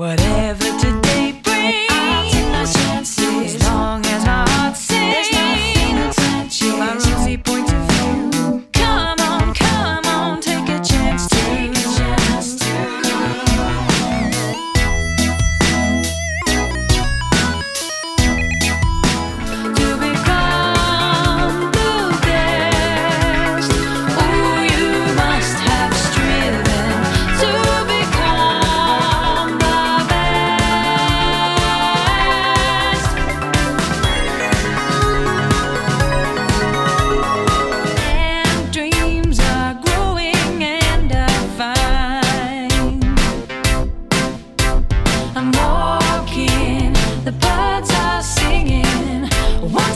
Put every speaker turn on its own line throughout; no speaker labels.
Whatever today.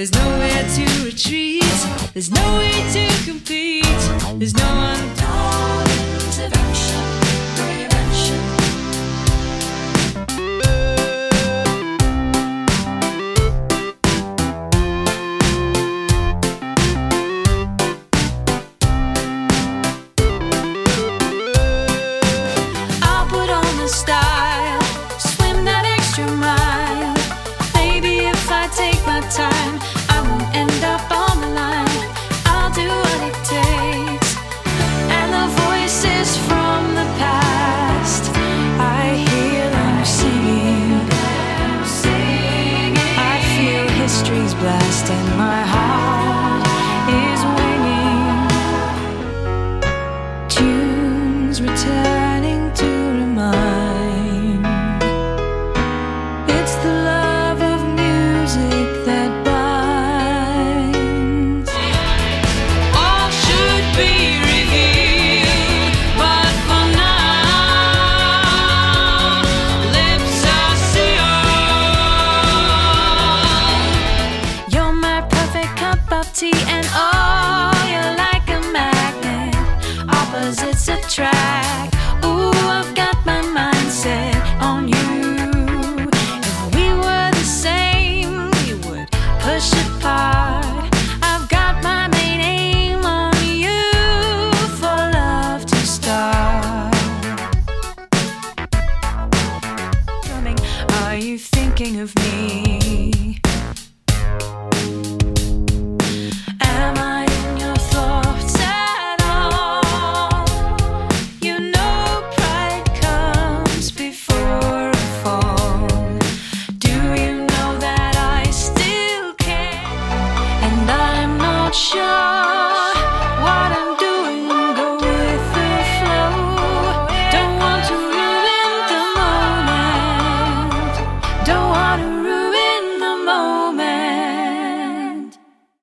There's nowhere to retreat, there's no way to compete. there's no one. beauty and oh, you're like a magnet. Opposites attract. Ooh, I've got my mind set on you. If we were the same, we would push apart. I've got my main aim on you for love to start. Are you thinking of me?